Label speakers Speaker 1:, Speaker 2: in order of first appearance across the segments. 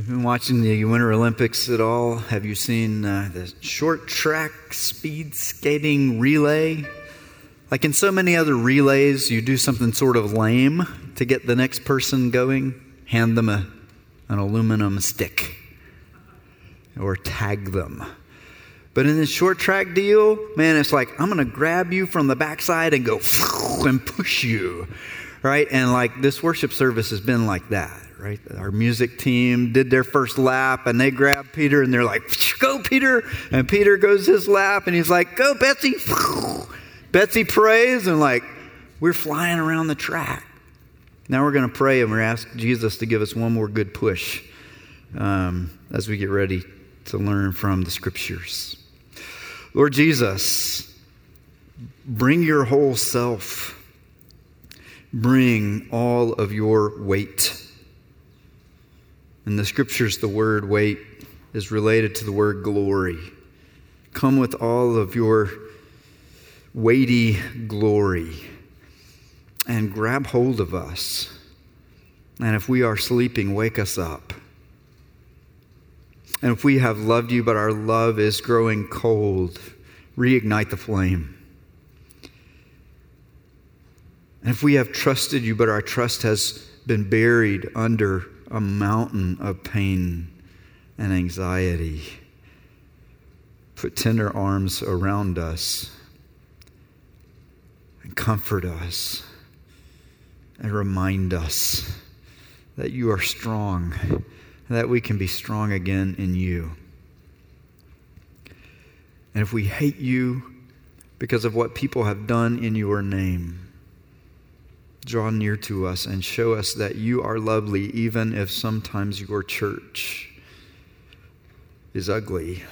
Speaker 1: Have you been watching the Winter Olympics at all? Have you seen uh, the short track speed skating relay? Like in so many other relays, you do something sort of lame to get the next person going. Hand them a, an aluminum stick or tag them. But in this short track deal, man, it's like I'm going to grab you from the backside and go and push you, right? And like this worship service has been like that right? Our music team did their first lap and they grab Peter and they're like, go, Peter. And Peter goes his lap and he's like, go, Betsy. Betsy prays and like, we're flying around the track. Now we're going to pray and we're asking Jesus to give us one more good push um, as we get ready to learn from the scriptures. Lord Jesus, bring your whole self. Bring all of your weight. In the scriptures, the word weight is related to the word glory. Come with all of your weighty glory and grab hold of us. And if we are sleeping, wake us up. And if we have loved you, but our love is growing cold, reignite the flame. And if we have trusted you, but our trust has been buried under a mountain of pain and anxiety. Put tender arms around us and comfort us and remind us that you are strong, and that we can be strong again in you. And if we hate you because of what people have done in your name, draw near to us and show us that you are lovely, even if sometimes your church is ugly.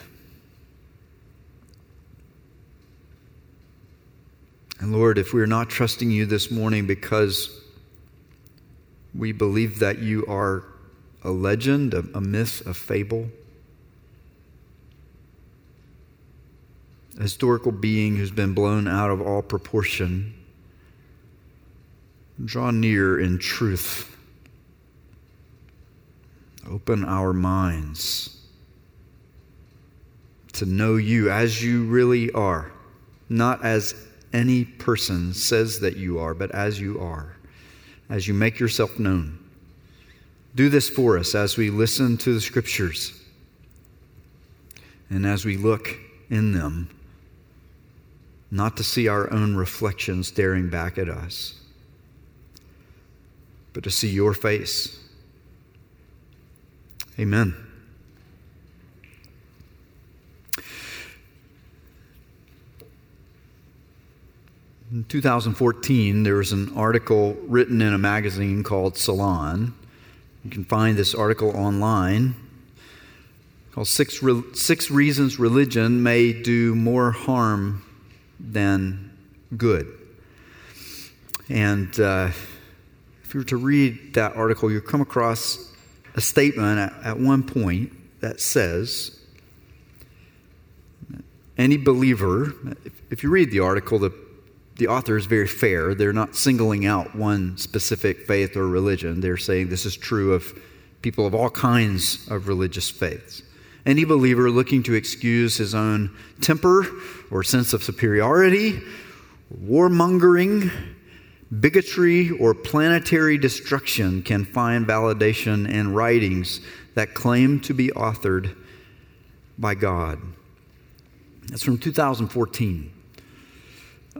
Speaker 1: And Lord, if we're not trusting you this morning because we believe that you are a legend, a, a myth, a fable, a historical being who's been blown out of all proportion, Draw near in truth. Open our minds to know you as you really are, not as any person says that you are, but as you are, as you make yourself known. Do this for us as we listen to the scriptures and as we look in them, not to see our own reflection staring back at us but to see your face. Amen. In 2014, there was an article written in a magazine called Salon. You can find this article online called Six, Re- Six Reasons Religion May Do More Harm Than Good. And uh, if you were to read that article, you'll come across a statement at, at one point that says, any believer, if, if you read the article, the, the author is very fair. They're not singling out one specific faith or religion. They're saying this is true of people of all kinds of religious faiths. Any believer looking to excuse his own temper or sense of superiority, warmongering, Bigotry or planetary destruction can find validation in writings that claim to be authored by God. That's from 2014.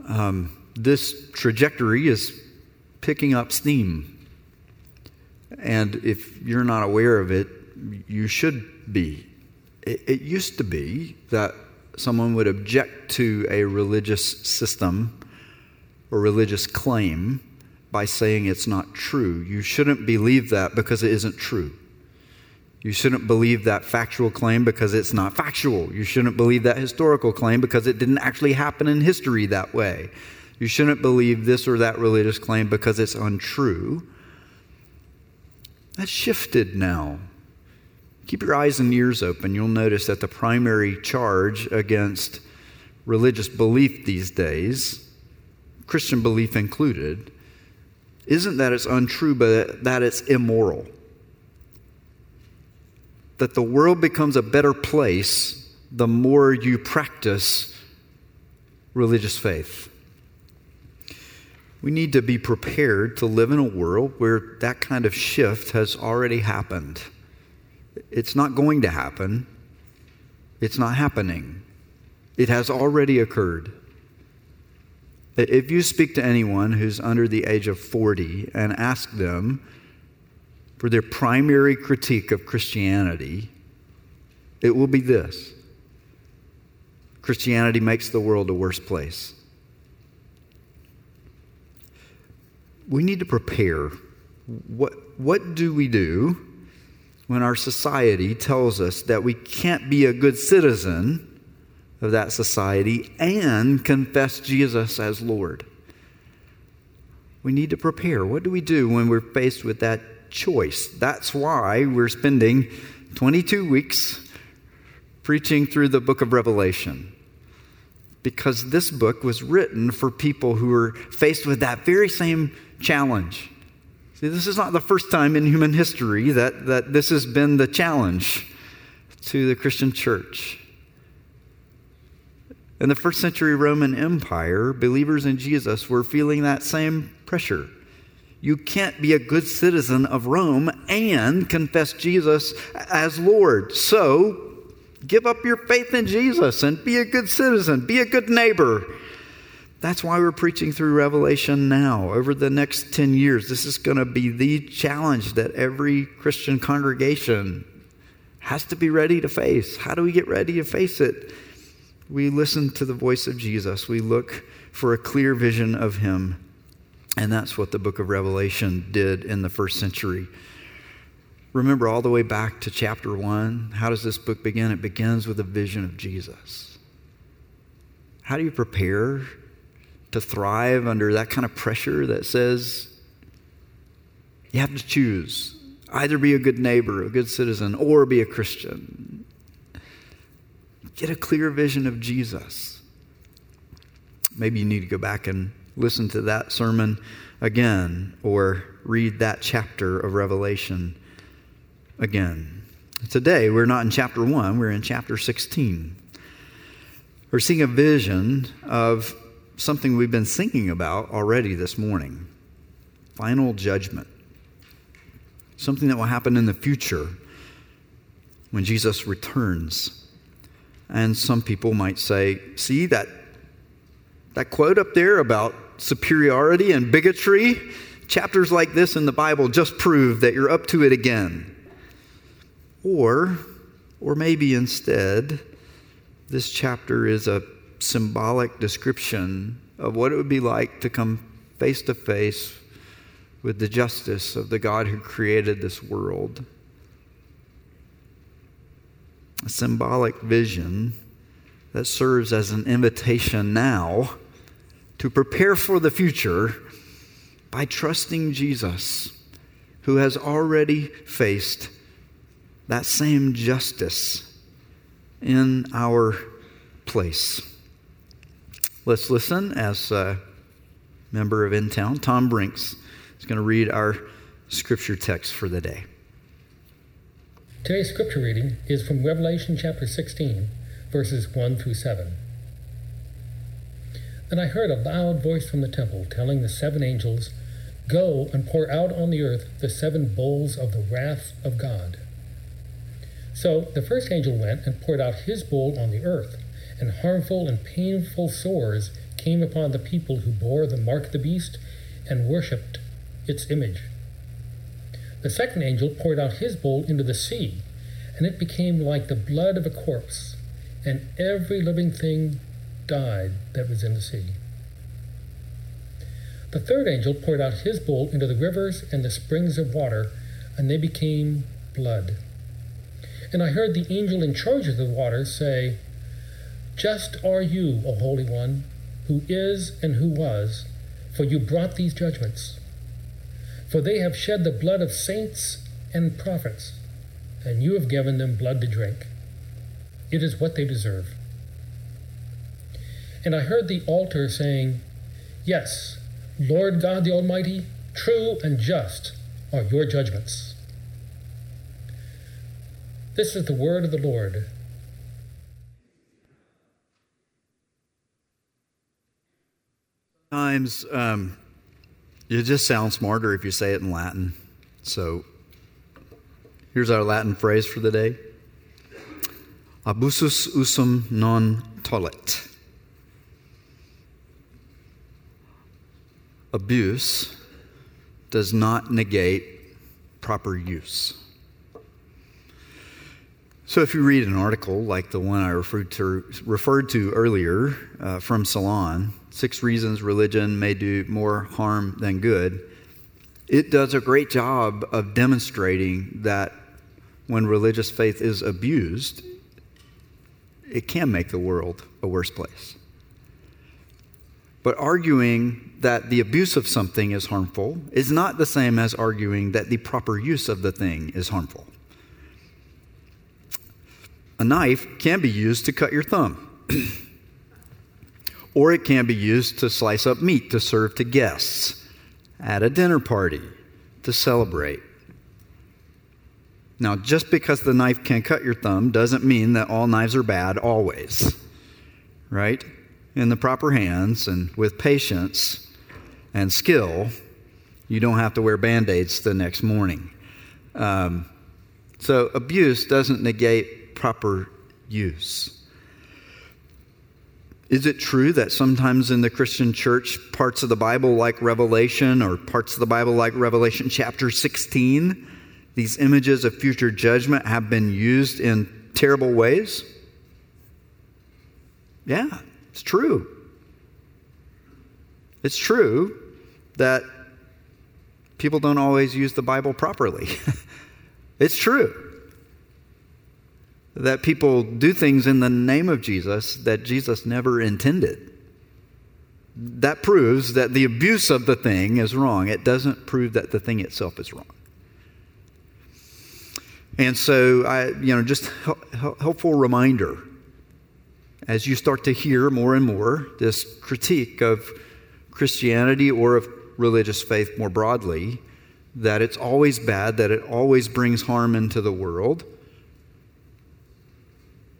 Speaker 1: Um, this trajectory is picking up steam. And if you're not aware of it, you should be. It, it used to be that someone would object to a religious system or religious claim by saying it's not true. You shouldn't believe that because it isn't true. You shouldn't believe that factual claim because it's not factual. You shouldn't believe that historical claim because it didn't actually happen in history that way. You shouldn't believe this or that religious claim because it's untrue. That's shifted now. Keep your eyes and ears open. You'll notice that the primary charge against religious belief these days Christian belief included, isn't that it's untrue, but that it's immoral. that the world becomes a better place the more you practice religious faith. We need to be prepared to live in a world where that kind of shift has already happened. It's not going to happen, it's not happening. It has already occurred. If you speak to anyone who's under the age of 40 and ask them for their primary critique of Christianity, it will be this Christianity makes the world a worse place. We need to prepare. What, what do we do when our society tells us that we can't be a good citizen of that society and confess Jesus as Lord? We need to prepare. What do we do when we're faced with that choice? That's why we're spending 22 weeks preaching through the book of Revelation. Because this book was written for people who were faced with that very same challenge. See, this is not the first time in human history that, that this has been the challenge to the Christian church. In the first century Roman Empire, believers in Jesus were feeling that same pressure. You can't be a good citizen of Rome and confess Jesus as Lord. So, give up your faith in Jesus and be a good citizen, be a good neighbor. That's why we're preaching through Revelation now. Over the next 10 years, this is going to be the challenge that every Christian congregation has to be ready to face. How do we get ready to face it? We listen to the voice of Jesus, we look for a clear vision of Him. And that's what the book of Revelation did in the first century. Remember, all the way back to chapter 1, how does this book begin? It begins with a vision of Jesus. How do you prepare to thrive under that kind of pressure that says you have to choose either be a good neighbor, a good citizen, or be a Christian. Get a clear vision of Jesus. Maybe you need to go back and listen to that sermon again or read that chapter of Revelation again. Today, we're not in chapter 1, we're in chapter 16. We're seeing a vision of something we've been thinking about already this morning final judgment. Something that will happen in the future when Jesus returns. And some people might say, see that, that quote up there about superiority and bigotry? Chapters like this in the Bible just prove that you're up to it again. Or, or maybe instead, this chapter is a symbolic description of what it would be like to come face to face with the justice of the God who created this world. A symbolic vision that serves as an invitation now to prepare for the future by trusting Jesus, who has already faced that same justice in our place. Let's listen as a member of In Town, Tom Brinks, is going to read our scripture text for the day.
Speaker 2: Today's scripture reading is from Revelation chapter 16, verses 1 through 7. Then I heard a loud voice from the temple telling the seven angels, Go and pour out on the earth the seven bowls of the wrath of God. So the first angel went and poured out his bowl on the earth and harmful and painful sores came upon the people who bore the mark of the beast and worshipped its image. The second angel poured out his bowl into the sea, and it became like the blood of a corpse, and every living thing died that was in the sea. The third angel poured out his bowl into the rivers and the springs of water, and they became blood. And I heard the angel in charge of the waters say, just are you, O Holy One, who is and who was, for you brought these judgments. For they have shed the blood of saints and prophets, and you have given them blood to drink. It is what they deserve. And I heard the altar saying, Yes, Lord God the Almighty, true and just are your judgments. This is the word of the Lord.
Speaker 1: Times um, it just sounds smarter if you say it in Latin. So here's our Latin phrase for the day Abusus usum non tollit. Abuse does not negate proper use. So, if you read an article like the one I referred to, referred to earlier uh, from Salon, Six Reasons Religion May Do More Harm Than Good, it does a great job of demonstrating that when religious faith is abused, it can make the world a worse place. But arguing that the abuse of something is harmful is not the same as arguing that the proper use of the thing is harmful. A knife can be used to cut your thumb, or it can be used to slice up meat to serve to guests at a dinner party to celebrate. Now, just because the knife can cut your thumb doesn't mean that all knives are bad always, right? In the proper hands and with patience and skill, you don't have to wear band aids the next morning. Um, so, abuse doesn't negate proper use. Is it true that sometimes in the Christian church, parts of the Bible like Revelation or parts of the Bible like Revelation chapter 16, these images of future judgment have been used in terrible ways? Yeah, it's true. It's true that people don't always use the Bible properly. it's true that people do things in the name of Jesus that Jesus never intended. That proves that the abuse of the thing is wrong. It doesn't prove that the thing itself is wrong. And so, I, you know, just helpful reminder as you start to hear more and more this critique of Christianity or of religious faith more broadly, that it's always bad, that it always brings harm into the world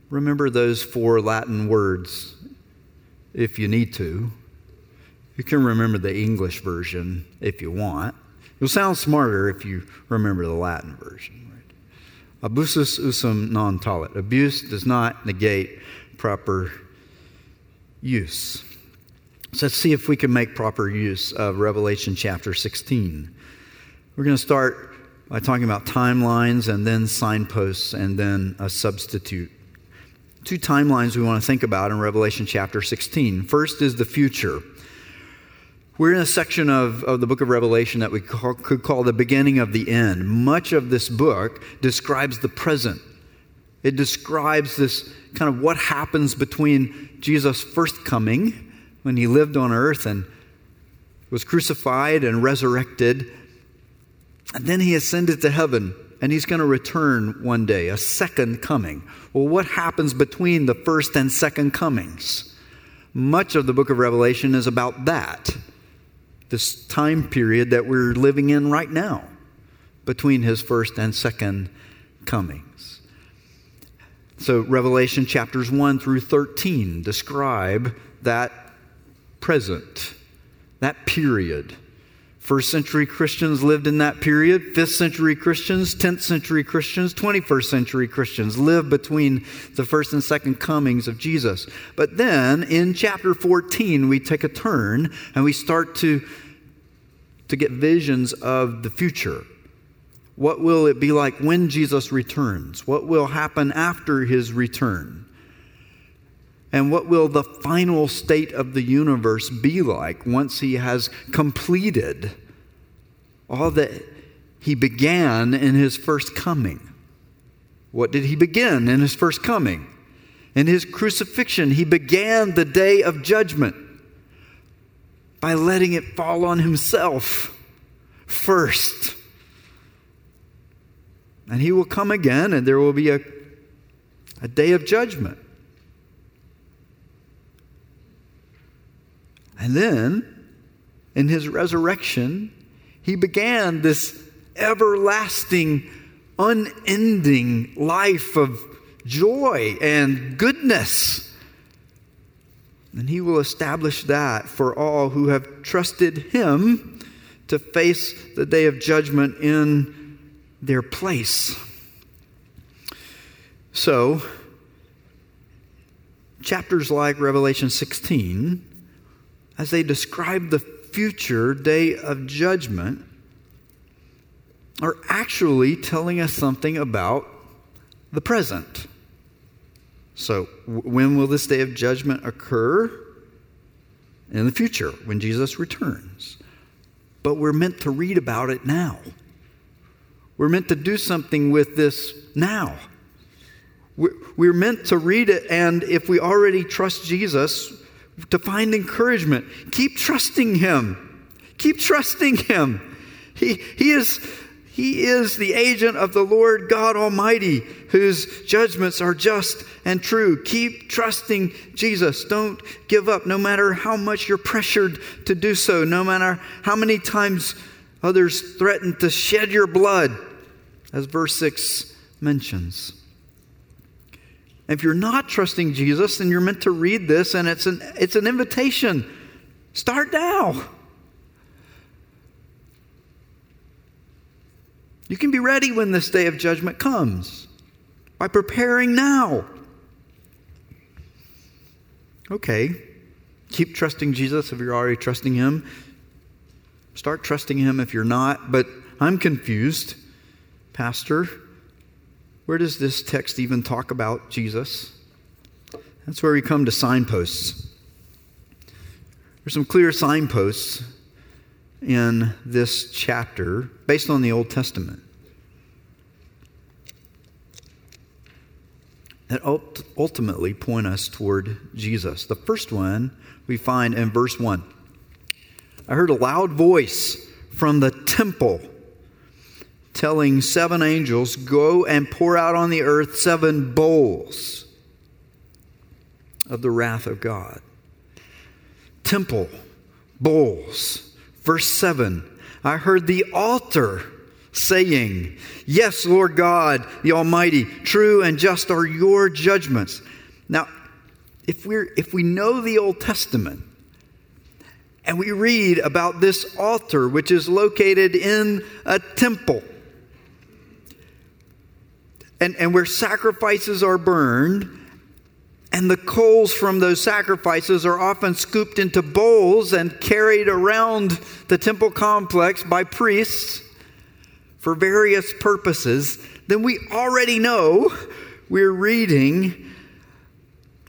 Speaker 1: Remember those four Latin words if you need to. You can remember the English version if you want. You'll sound smarter if you remember the Latin version. Right? Abusus usum non tollit. Abuse does not negate proper use. So let's see if we can make proper use of Revelation chapter 16. We're going to start by talking about timelines and then signposts and then a substitute two timelines we want to think about in Revelation chapter 16. First is the future. We're in a section of, of the book of Revelation that we call, could call the beginning of the end. Much of this book describes the present. It describes this kind of what happens between Jesus' first coming, when he lived on earth and was crucified and resurrected, and then he ascended to heaven and he's going to return one day, a second coming. Well, what happens between the first and second comings? Much of the book of Revelation is about that, this time period that we're living in right now, between his first and second comings. So, Revelation chapters 1 through 13 describe that present, that period First century Christians lived in that period. Fifth century Christians, 10th century Christians, 21st century Christians lived between the first and second comings of Jesus. But then in chapter 14, we take a turn and we start to, to get visions of the future. What will it be like when Jesus returns? What will happen after his return? And what will the final state of the universe be like once he has completed all that he began in his first coming? What did he begin in his first coming? In his crucifixion, he began the day of judgment by letting it fall on himself first. And he will come again, and there will be a, a day of judgment. And then, in his resurrection, he began this everlasting unending life of joy and goodness. And he will establish that for all who have trusted him to face the day of judgment in their place. So, chapters like Revelation 16, as they describe the future day of judgment, are actually telling us something about the present. So, when will this day of judgment occur? In the future, when Jesus returns. But we're meant to read about it now. We're meant to do something with this now. We're meant to read it, and if we already trust Jesus, to find encouragement. Keep trusting Him. Keep trusting Him. He, he is he is the agent of the Lord God Almighty, whose judgments are just and true. Keep trusting Jesus. Don't give up, no matter how much you're pressured to do so, no matter how many times others threaten to shed your blood, as verse 6 mentions. If you're not trusting Jesus, then you're meant to read this, and it's an, it's an invitation. Start now. You can be ready when this day of judgment comes by preparing now. Okay, keep trusting Jesus if you're already trusting Him. Start trusting Him if you're not. But I'm confused, Pastor. Where does this text even talk about Jesus? That's where we come to signposts. There's some clear signposts in this chapter based on the Old Testament that ultimately point us toward Jesus. The first one we find in verse 1. I heard a loud voice from the temple telling seven angels, Go and pour out on the earth seven bowls of the wrath of God. Temple, bowls. Verse 7 I heard the altar saying, Yes, Lord God, the Almighty, true and just are your judgments. Now, if, we're, if we know the Old Testament and we read about this altar, which is located in a temple, and, and where sacrifices are burned, and the coals from those sacrifices are often scooped into bowls and carried around the temple complex by priests for various purposes, then we already know we're reading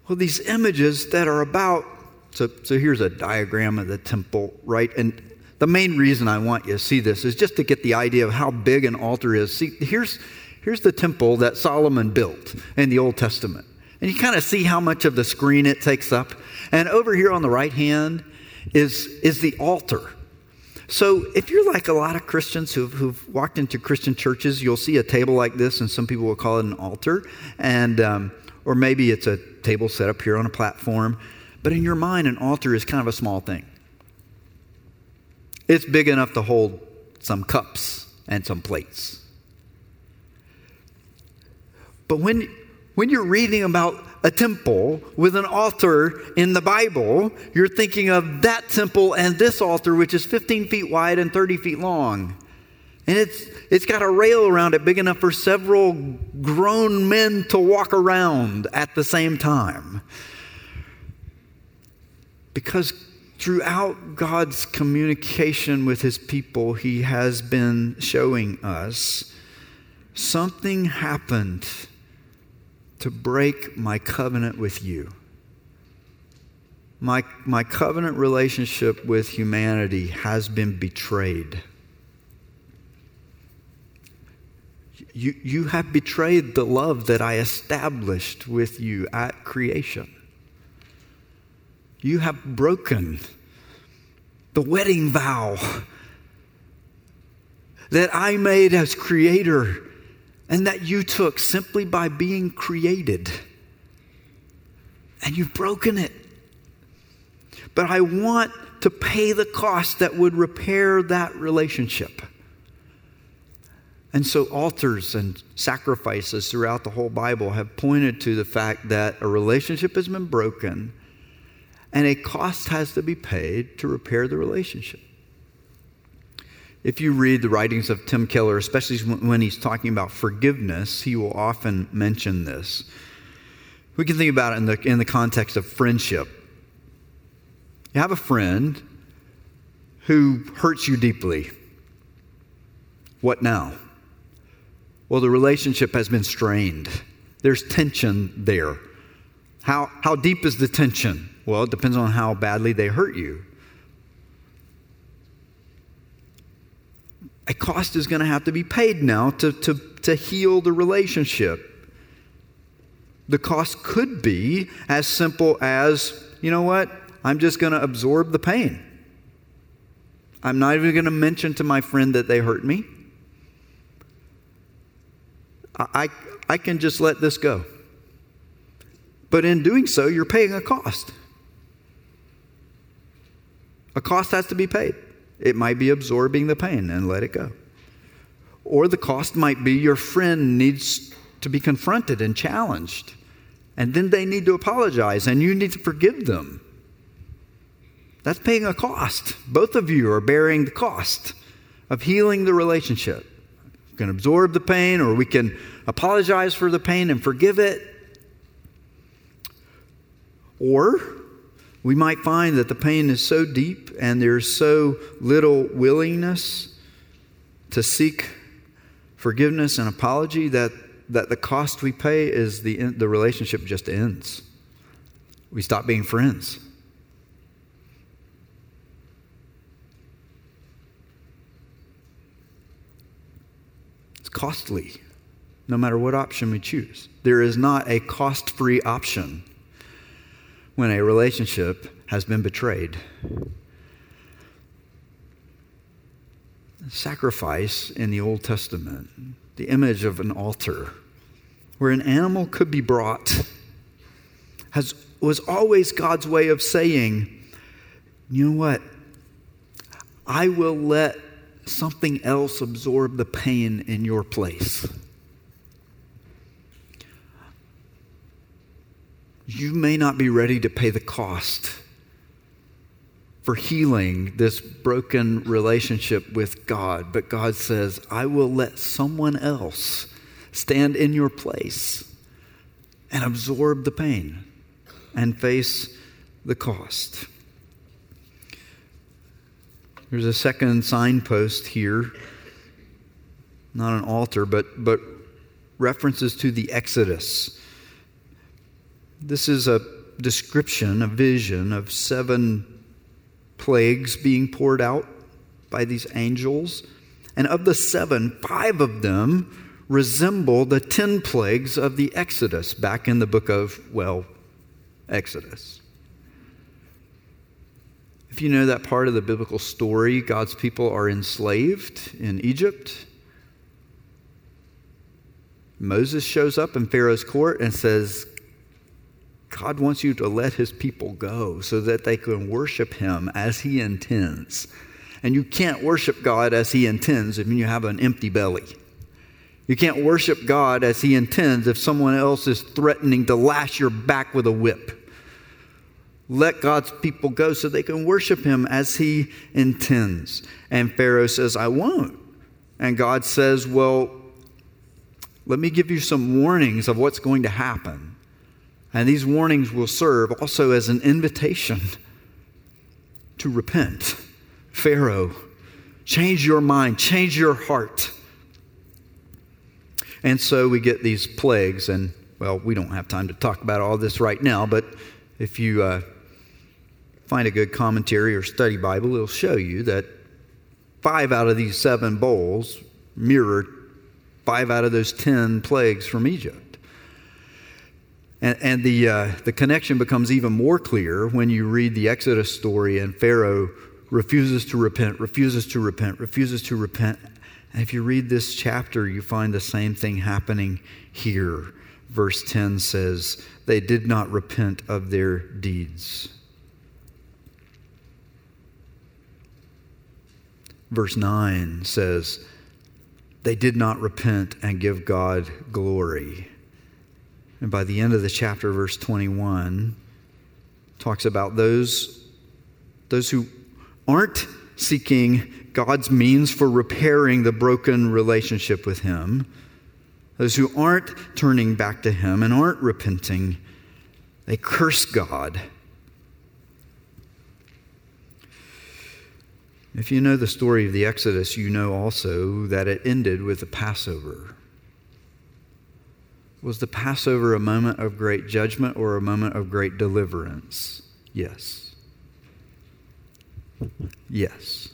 Speaker 1: well, these images that are about. So, so here's a diagram of the temple, right? And the main reason I want you to see this is just to get the idea of how big an altar is. See, here's, here's the temple that Solomon built in the Old Testament. And you kind of see how much of the screen it takes up. And over here on the right hand is, is the altar. So if you're like a lot of Christians who've, who've, walked into Christian churches, you'll see a table like this, and some people will call it an altar. And, um, or maybe it's a table set up here on a platform. But in your mind, an altar is kind of a small thing. It's big enough to hold some cups and some plates. But when, when you're reading about a temple with an altar in the Bible, you're thinking of that temple and this altar, which is 15 feet wide and 30 feet long. And it's, it's got a rail around it big enough for several grown men to walk around at the same time. Because throughout God's communication with his people, he has been showing us something happened to break my covenant with you. My, my covenant relationship with humanity has been betrayed. You, you have betrayed the love that I established with you at creation. You have broken the wedding vow that I made as creator and that you took simply by being created. And you've broken it. But I want to pay the cost that would repair that relationship. And so, altars and sacrifices throughout the whole Bible have pointed to the fact that a relationship has been broken and a cost has to be paid to repair the relationship. If you read the writings of Tim Keller, especially when he's talking about forgiveness, he will often mention this. We can think about it in the, in the context of friendship. You have a friend who hurts you deeply. What now? Well, the relationship has been strained. There's tension there. How, how deep is the tension? Well, it depends on how badly they hurt you. A cost is going to have to be paid now to, to, to heal the relationship. The cost could be as simple as, you know what? I'm just going to absorb the pain. I'm not even going to mention to my friend that they hurt me. I, I can just let this go. But in doing so, you're paying a cost. A cost has to be paid. It might be absorbing the pain and let it go. Or the cost might be your friend needs to be confronted and challenged. And then they need to apologize and you need to forgive them. That's paying a cost. Both of you are bearing the cost of healing the relationship. We can absorb the pain or we can apologize for the pain and forgive it. Or we might find that the pain is so deep and there's so little willingness to seek forgiveness and apology that, that the cost we pay is the, the relationship just ends. We stop being friends. It's costly, no matter what option we choose. There is not a cost free option when a relationship has been betrayed. Sacrifice in the Old Testament, the image of an altar where an animal could be brought, has, was always God's way of saying, you know what? I will let something else absorb the pain in your place. You may not be ready to pay the cost for healing this broken relationship with God, but God says, I will let someone else stand in your place and absorb the pain and face the cost. There's a second signpost here, not an altar, but, but references to the Exodus. This is a description, a vision of seven plagues being poured out by these angels. And of the seven, five of them resemble the ten plagues of the Exodus back in the book of, well, Exodus. If you know that part of the biblical story, God's people are enslaved in Egypt. Moses shows up in Pharaoh's court and says, God wants you to let his people go so that they can worship him as he intends. And you can't worship God as he intends if you have an empty belly. You can't worship God as he intends if someone else is threatening to lash your back with a whip. Let God's people go so they can worship him as he intends. And Pharaoh says, I won't. And God says, Well, let me give you some warnings of what's going to happen. And these warnings will serve also as an invitation to repent. Pharaoh, change your mind, change your heart. And so we get these plagues, and well, we don't have time to talk about all this right now, but if you uh, find a good commentary or study Bible, it'll show you that five out of these seven bowls mirror five out of those ten plagues from Egypt. And, and the, uh, the connection becomes even more clear when you read the Exodus story and Pharaoh refuses to repent, refuses to repent, refuses to repent. And if you read this chapter, you find the same thing happening here. Verse 10 says, They did not repent of their deeds. Verse 9 says, they did not repent and give God glory. And by the end of the chapter, verse 21, talks about those, those who aren't seeking God's means for repairing the broken relationship with Him, those who aren't turning back to Him and aren't repenting, they curse God. If you know the story of the Exodus, you know also that it ended with the Passover. Was the Passover a moment of great judgment or a moment of great deliverance? Yes. Yes.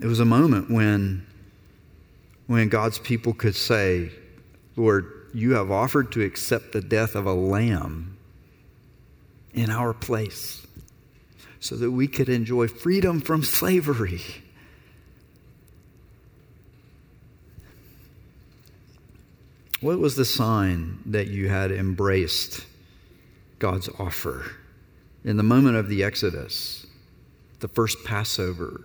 Speaker 1: It was a moment when, when God's people could say, Lord, you have offered to accept the death of a lamb in our place so that we could enjoy freedom from slavery. What was the sign that you had embraced God's offer in the moment of the Exodus, the first Passover?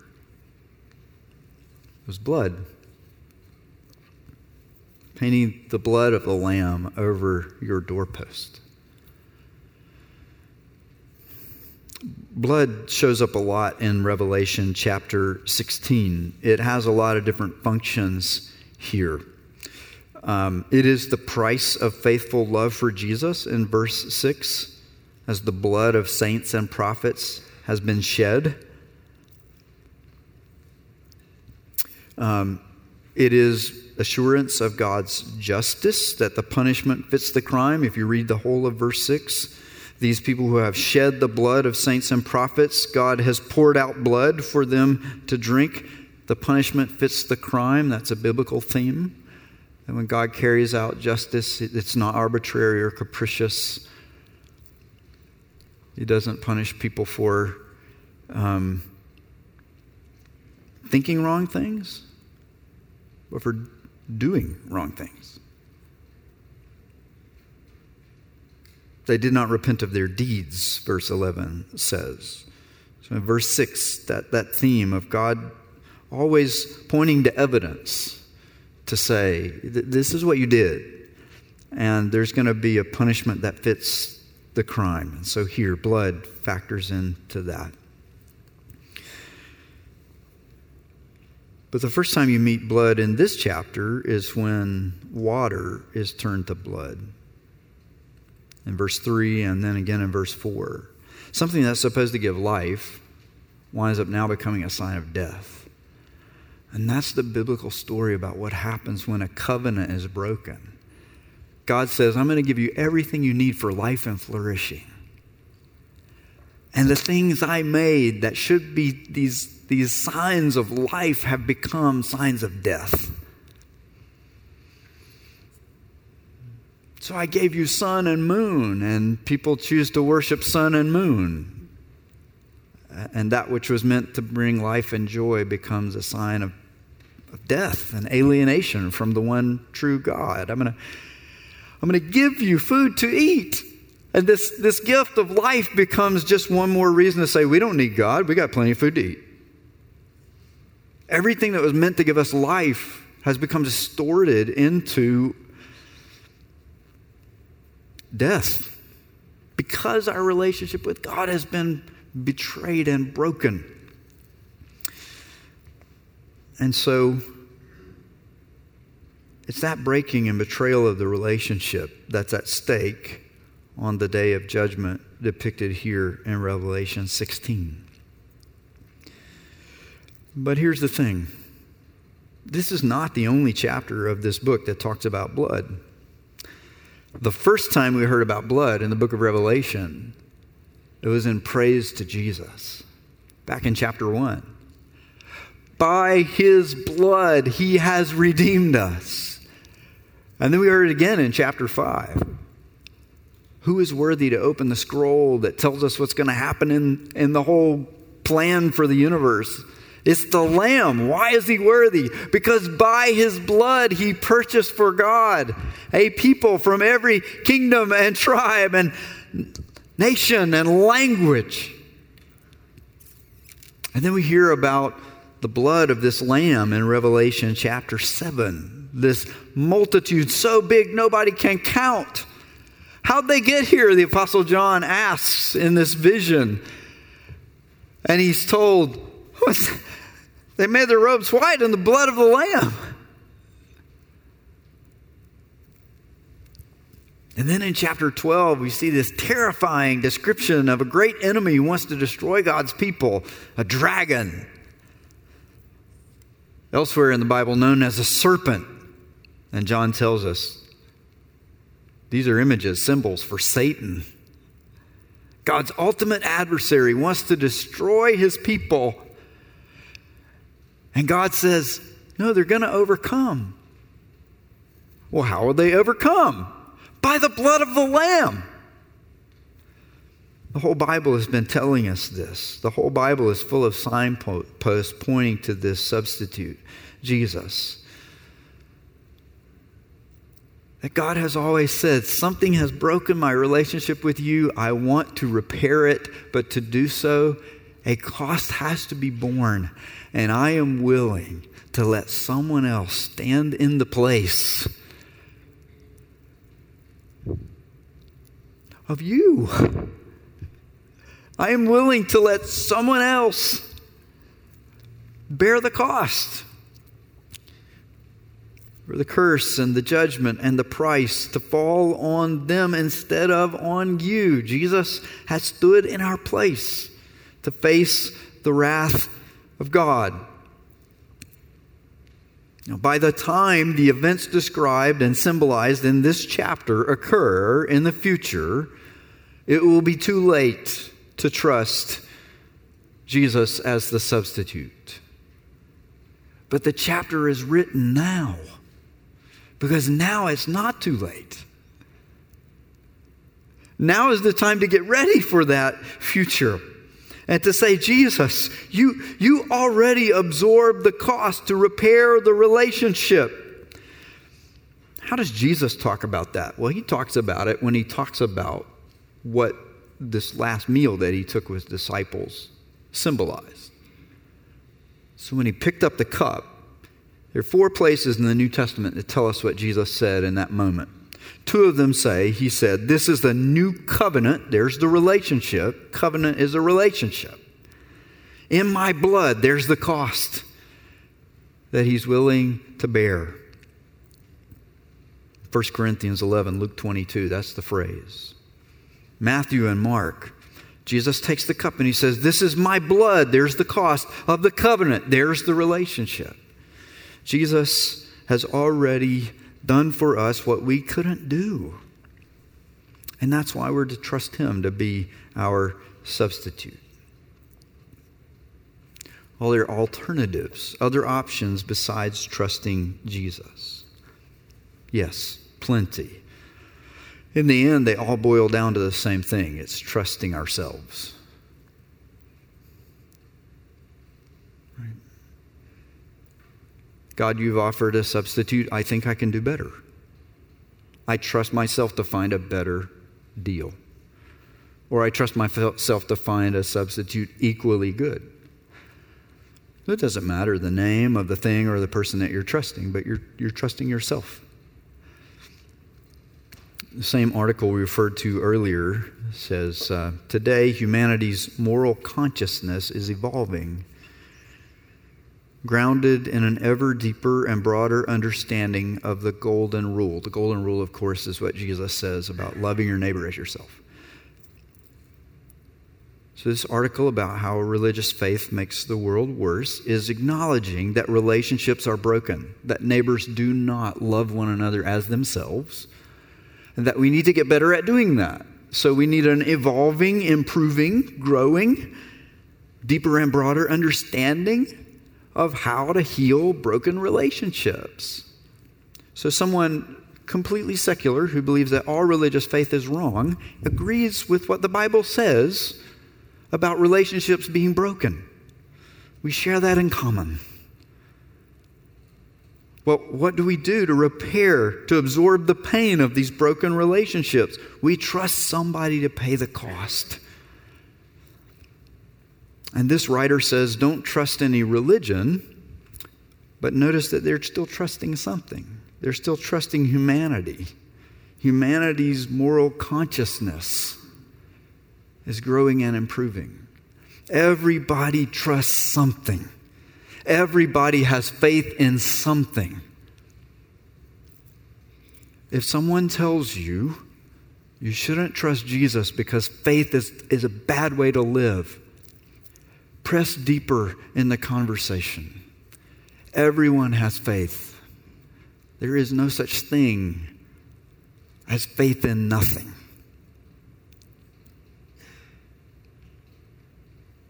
Speaker 1: It was blood. Painting the blood of the lamb over your doorpost. blood shows up a lot in Revelation chapter 16. It has a lot of different functions here. Um, it is the price of faithful love for Jesus in verse 6, as the blood of saints and prophets has been shed. Um, it is assurance of God's justice that the punishment fits the crime. If you read the whole of verse 6, these people who have shed the blood of saints and prophets, God has poured out blood for them to drink. The punishment fits the crime. That's a biblical theme. And when God carries out justice, it's not arbitrary or capricious. He doesn't punish people for um, thinking wrong things, but for doing wrong things. They did not repent of their deeds, verse 11 says. So in verse 6, that, that theme of God always pointing to evidence to say, this is what you did. And there's going to be a punishment that fits the crime. And so here, blood factors into that. But the first time you meet blood in this chapter is when water is turned to blood in verse 3 and then again in verse 4. Something that's supposed to give life winds up now becoming a sign of death. And that's the biblical story about what happens when a covenant is broken. God says, I'm going to give you everything you need for life and flourishing. And the things I made that should be these, these signs of life have become signs of death. So I gave you sun and moon, and people choose to worship sun and moon. And that which was meant to bring life and joy becomes a sign of, of death and alienation from the one true God. I'm going to I'm going to give you food to eat. And this, this gift of life becomes just one more reason to say, we don't need God. We got plenty of food to eat. Everything that was meant to give us life has become distorted into death because our relationship with God has been betrayed and broken. And so it's that breaking and betrayal of the relationship that's at stake on the day of judgment depicted here in Revelation 16. But here's the thing this is not the only chapter of this book that talks about blood. The first time we heard about blood in the book of Revelation, it was in praise to Jesus, back in chapter 1. By his blood, he has redeemed us. And then we heard it again in chapter 5. Who is worthy to open the scroll that tells us what's going to happen in, in the whole plan for the universe? It's the Lamb. Why is he worthy? Because by his blood he purchased for God a people from every kingdom and tribe and nation and language. And then we hear about the blood of this lamb in Revelation chapter 7. This multitude so big nobody can count. How'd they get here? The Apostle John asks in this vision. And he's told, they made their robes white in the blood of the Lamb. And then in chapter 12, we see this terrifying description of a great enemy who wants to destroy God's people, a dragon. Elsewhere in the Bible, known as a serpent. And John tells us these are images, symbols for Satan. God's ultimate adversary wants to destroy his people. And God says, No, they're going to overcome. Well, how will they overcome? By the blood of the Lamb. The whole Bible has been telling us this. The whole Bible is full of signposts pointing to this substitute, Jesus. That God has always said, Something has broken my relationship with you. I want to repair it, but to do so, a cost has to be borne. And I am willing to let someone else stand in the place of you. I am willing to let someone else bear the cost for the curse and the judgment and the price to fall on them instead of on you. Jesus has stood in our place to face the wrath of God. Now, by the time the events described and symbolized in this chapter occur in the future, it will be too late to trust Jesus as the substitute. But the chapter is written now because now it's not too late. Now is the time to get ready for that future and to say, Jesus, you, you already absorbed the cost to repair the relationship. How does Jesus talk about that? Well, he talks about it when he talks about what this last meal that he took with his disciples symbolized. So when he picked up the cup, there are four places in the New Testament that tell us what Jesus said in that moment. Two of them say, He said, This is the new covenant. There's the relationship. Covenant is a relationship. In my blood, there's the cost that He's willing to bear. 1 Corinthians 11, Luke 22, that's the phrase. Matthew and Mark, Jesus takes the cup and he says, This is my blood. There's the cost of the covenant. There's the relationship. Jesus has already done for us what we couldn't do. And that's why we're to trust Him to be our substitute. Well, there are alternatives, other options besides trusting Jesus. Yes, plenty. In the end, they all boil down to the same thing it's trusting ourselves. God, you've offered a substitute. I think I can do better. I trust myself to find a better deal. Or I trust myself to find a substitute equally good. It doesn't matter the name of the thing or the person that you're trusting, but you're, you're trusting yourself. The same article we referred to earlier says uh, Today, humanity's moral consciousness is evolving grounded in an ever deeper and broader understanding of the golden rule. The golden rule, of course, is what Jesus says about loving your neighbor as yourself. So, this article about how religious faith makes the world worse is acknowledging that relationships are broken, that neighbors do not love one another as themselves, and that we need to get better at doing that. So, we need an evolving, improving, growing, deeper and broader understanding of how to heal broken relationships. So, someone completely secular who believes that all religious faith is wrong agrees with what the Bible says about relationships being broken. We share that in common. Well, what do we do to repair, to absorb the pain of these broken relationships? We trust somebody to pay the cost. And this writer says, don't trust any religion, but notice that they're still trusting something. They're still trusting humanity. Humanity's moral consciousness is growing and improving. Everybody trusts something. Everybody has faith in something. If someone tells you you shouldn't trust Jesus because faith is, is a bad way to live, press deeper in the conversation. Everyone has faith. There is no such thing as faith in nothing.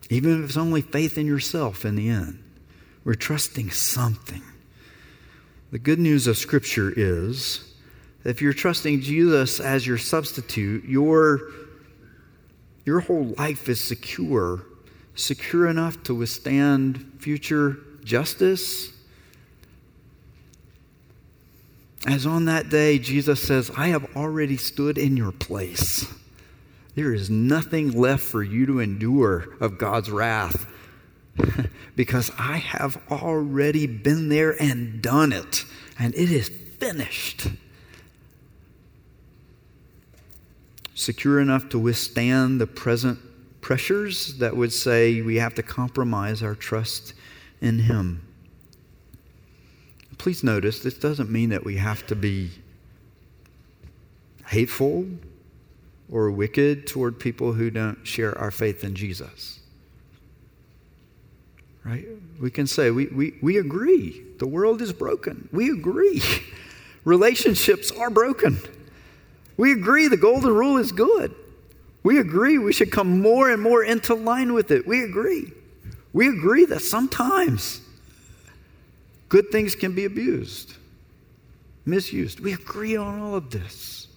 Speaker 1: Even if it's only faith in yourself in the end, we're trusting something. The good news of Scripture is if you're trusting Jesus as your substitute, your, your whole life is secure, secure enough to withstand future justice. As on that day, Jesus says, I have already stood in your place. There is nothing left for you to endure of God's wrath because I have already been there and done it, and it is finished. secure enough to withstand the present pressures that would say we have to compromise our trust in Him. Please notice this doesn't mean that we have to be hateful or wicked toward people who don't share our faith in Jesus. Right? We can say, we, we, we agree. The world is broken. We agree. Relationships are broken. We agree the golden rule is good. We agree we should come more and more into line with it. We agree. We agree that sometimes good things can be abused, misused. We agree on all of this.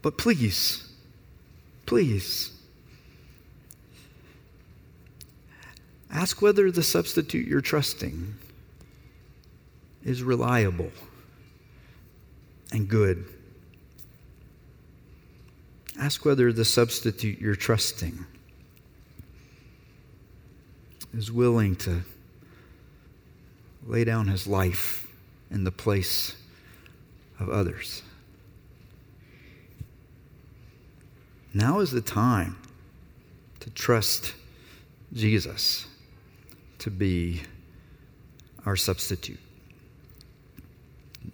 Speaker 1: But please, please, ask whether the substitute you're trusting is reliable and good. Ask whether the substitute you're trusting is willing to lay down his life in the place of others. Now is the time to trust Jesus to be our substitute.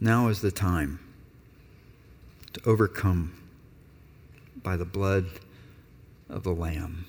Speaker 1: Now is the time to overcome by the blood of the Lamb.